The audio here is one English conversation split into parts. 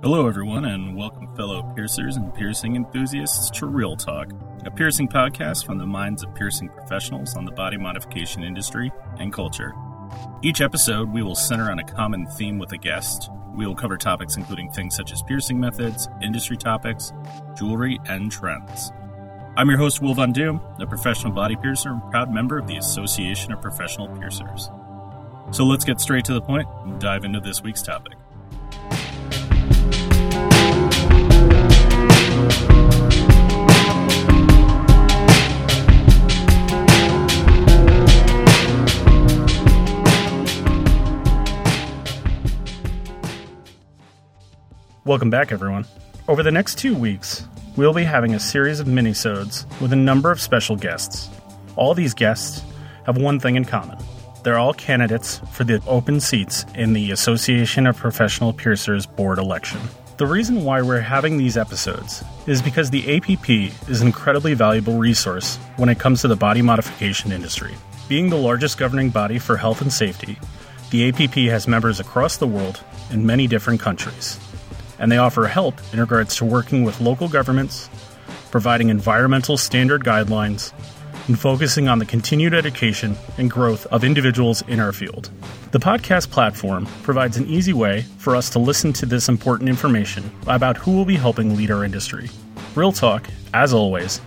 Hello, everyone, and welcome, fellow piercers and piercing enthusiasts, to Real Talk, a piercing podcast from the minds of piercing professionals on the body modification industry and culture. Each episode, we will center on a common theme with a guest. We will cover topics including things such as piercing methods, industry topics, jewelry, and trends. I'm your host, Will Von Doom, a professional body piercer and proud member of the Association of Professional Piercers. So let's get straight to the point and dive into this week's topic. Welcome back, everyone. Over the next two weeks, we'll be having a series of minisodes with a number of special guests. All these guests have one thing in common. They're all candidates for the open seats in the Association of Professional Piercers board election. The reason why we're having these episodes is because the APP is an incredibly valuable resource when it comes to the body modification industry. Being the largest governing body for health and safety, the APP has members across the world in many different countries and they offer help in regards to working with local governments, providing environmental standard guidelines, and focusing on the continued education and growth of individuals in our field. The podcast platform provides an easy way for us to listen to this important information about who will be helping lead our industry. Real Talk, as always,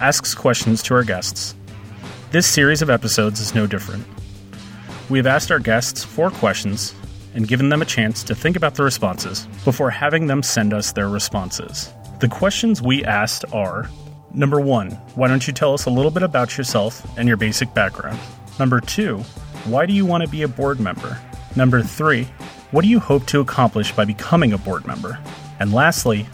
asks questions to our guests. This series of episodes is no different. We have asked our guests four questions and given them a chance to think about the responses before having them send us their responses. The questions we asked are Number one, why don't you tell us a little bit about yourself and your basic background? Number two, why do you want to be a board member? Number three, what do you hope to accomplish by becoming a board member? And lastly,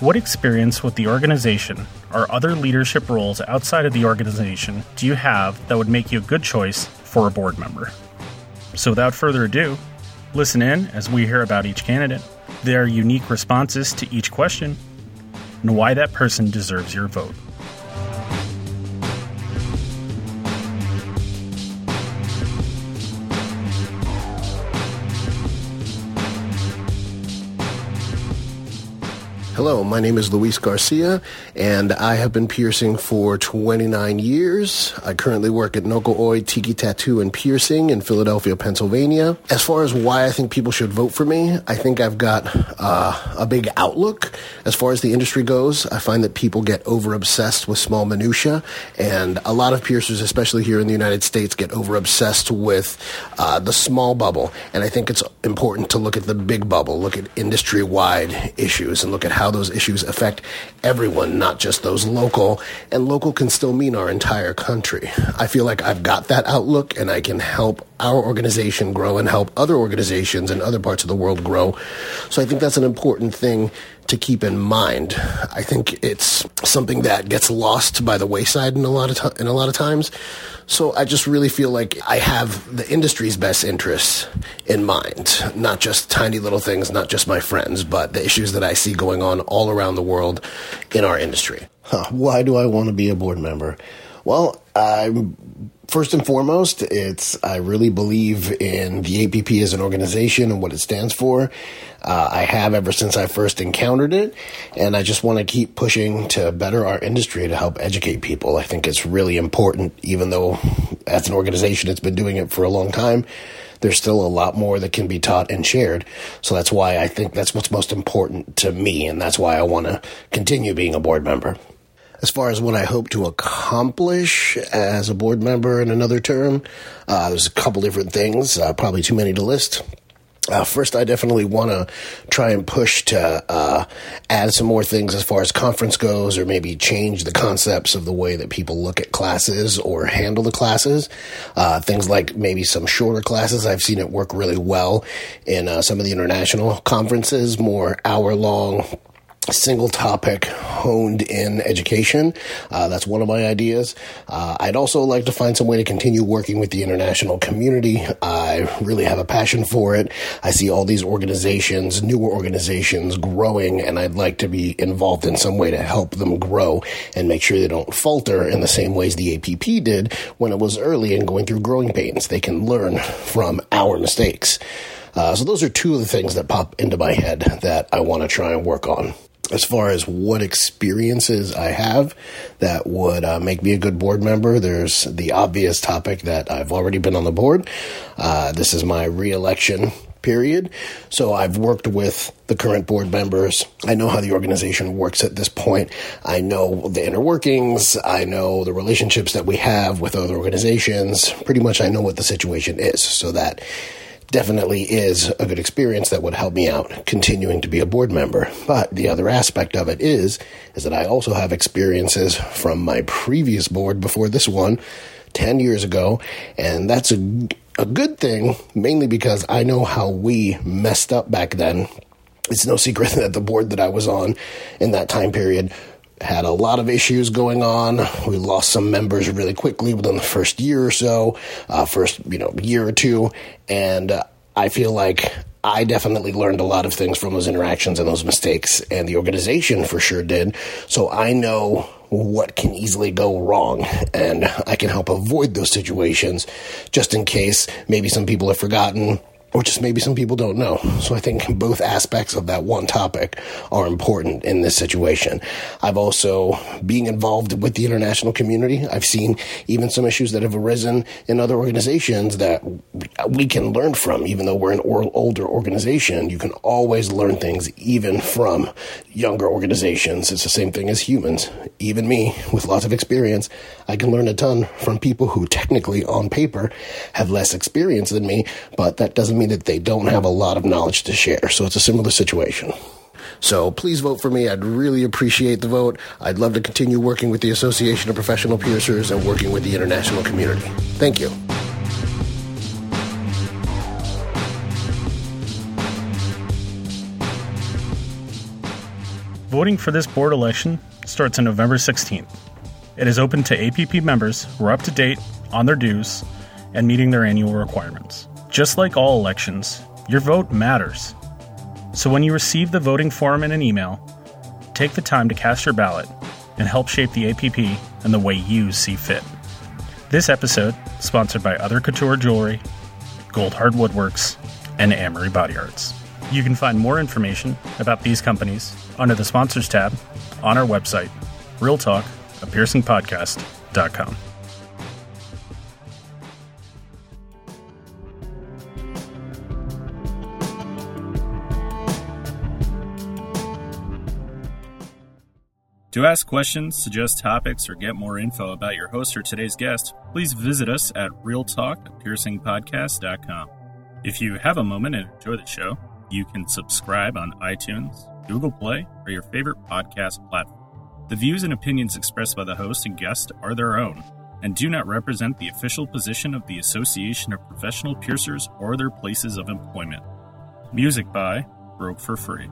what experience with the organization or other leadership roles outside of the organization do you have that would make you a good choice for a board member? So, without further ado, Listen in as we hear about each candidate, their unique responses to each question, and why that person deserves your vote. Hello, my name is Luis Garcia, and I have been piercing for 29 years. I currently work at Noko Oi Tiki Tattoo and Piercing in Philadelphia, Pennsylvania. As far as why I think people should vote for me, I think I've got uh, a big outlook as far as the industry goes. I find that people get over obsessed with small minutia, and a lot of piercers, especially here in the United States, get over obsessed with uh, the small bubble. And I think it's important to look at the big bubble, look at industry wide issues, and look at how how those issues affect everyone, not just those local. And local can still mean our entire country. I feel like I've got that outlook and I can help our organization grow and help other organizations in other parts of the world grow. So I think that's an important thing to keep in mind. I think it's something that gets lost by the wayside in a lot of t- in a lot of times. So I just really feel like I have the industry's best interests in mind, not just tiny little things, not just my friends, but the issues that I see going on all around the world in our industry. Huh, why do I want to be a board member? Well, I'm first and foremost, it's I really believe in the APP as an organization and what it stands for. Uh, I have ever since I first encountered it, and I just want to keep pushing to better our industry to help educate people. I think it's really important, even though as an organization it's been doing it for a long time. There's still a lot more that can be taught and shared. So that's why I think that's what's most important to me, and that's why I want to continue being a board member. As far as what I hope to accomplish as a board member in another term, uh, there's a couple different things, uh, probably too many to list. Uh, first, I definitely want to try and push to uh, add some more things as far as conference goes, or maybe change the concepts of the way that people look at classes or handle the classes. Uh, things like maybe some shorter classes. I've seen it work really well in uh, some of the international conferences, more hour long single topic honed in education. Uh, that's one of my ideas. Uh, I'd also like to find some way to continue working with the international community. I really have a passion for it. I see all these organizations, newer organizations growing, and I'd like to be involved in some way to help them grow and make sure they don't falter in the same ways the APP did when it was early and going through growing pains. They can learn from our mistakes. Uh, so those are two of the things that pop into my head that I want to try and work on as far as what experiences I have that would uh, make me a good board member, there's the obvious topic that I've already been on the board. Uh, this is my reelection period. So I've worked with the current board members. I know how the organization works at this point. I know the inner workings. I know the relationships that we have with other organizations. Pretty much I know what the situation is so that definitely is a good experience that would help me out continuing to be a board member. But the other aspect of it is is that I also have experiences from my previous board before this one 10 years ago, and that's a a good thing mainly because I know how we messed up back then. It's no secret that the board that I was on in that time period had a lot of issues going on. We lost some members really quickly within the first year or so, uh, first you know year or two, and uh, I feel like I definitely learned a lot of things from those interactions and those mistakes, and the organization for sure did. So I know what can easily go wrong, and I can help avoid those situations just in case maybe some people have forgotten or just maybe some people don't know. So I think both aspects of that one topic are important in this situation. I've also, being involved with the international community, I've seen even some issues that have arisen in other organizations that we can learn from, even though we're an older organization. You can always learn things even from younger organizations. It's the same thing as humans. Even me, with lots of experience, I can learn a ton from people who technically on paper have less experience than me, but that doesn't mean that they don't have a lot of knowledge to share. So it's a similar situation. So please vote for me. I'd really appreciate the vote. I'd love to continue working with the Association of Professional Piercers and working with the international community. Thank you. Voting for this board election starts on November 16th. It is open to APP members who are up to date on their dues and meeting their annual requirements. Just like all elections, your vote matters. So when you receive the voting form in an email, take the time to cast your ballot and help shape the APP in the way you see fit. This episode sponsored by Other Couture Jewelry, Gold Hard Woodworks, and Amory Body Arts. You can find more information about these companies under the sponsors tab on our website, Real Talk. To ask questions, suggest topics, or get more info about your host or today's guest, please visit us at realtalkpiercingpodcast.com. If you have a moment and enjoy the show, you can subscribe on iTunes, Google Play, or your favorite podcast platform. The views and opinions expressed by the host and guest are their own and do not represent the official position of the Association of Professional Piercers or their places of employment. Music by Broke for Free.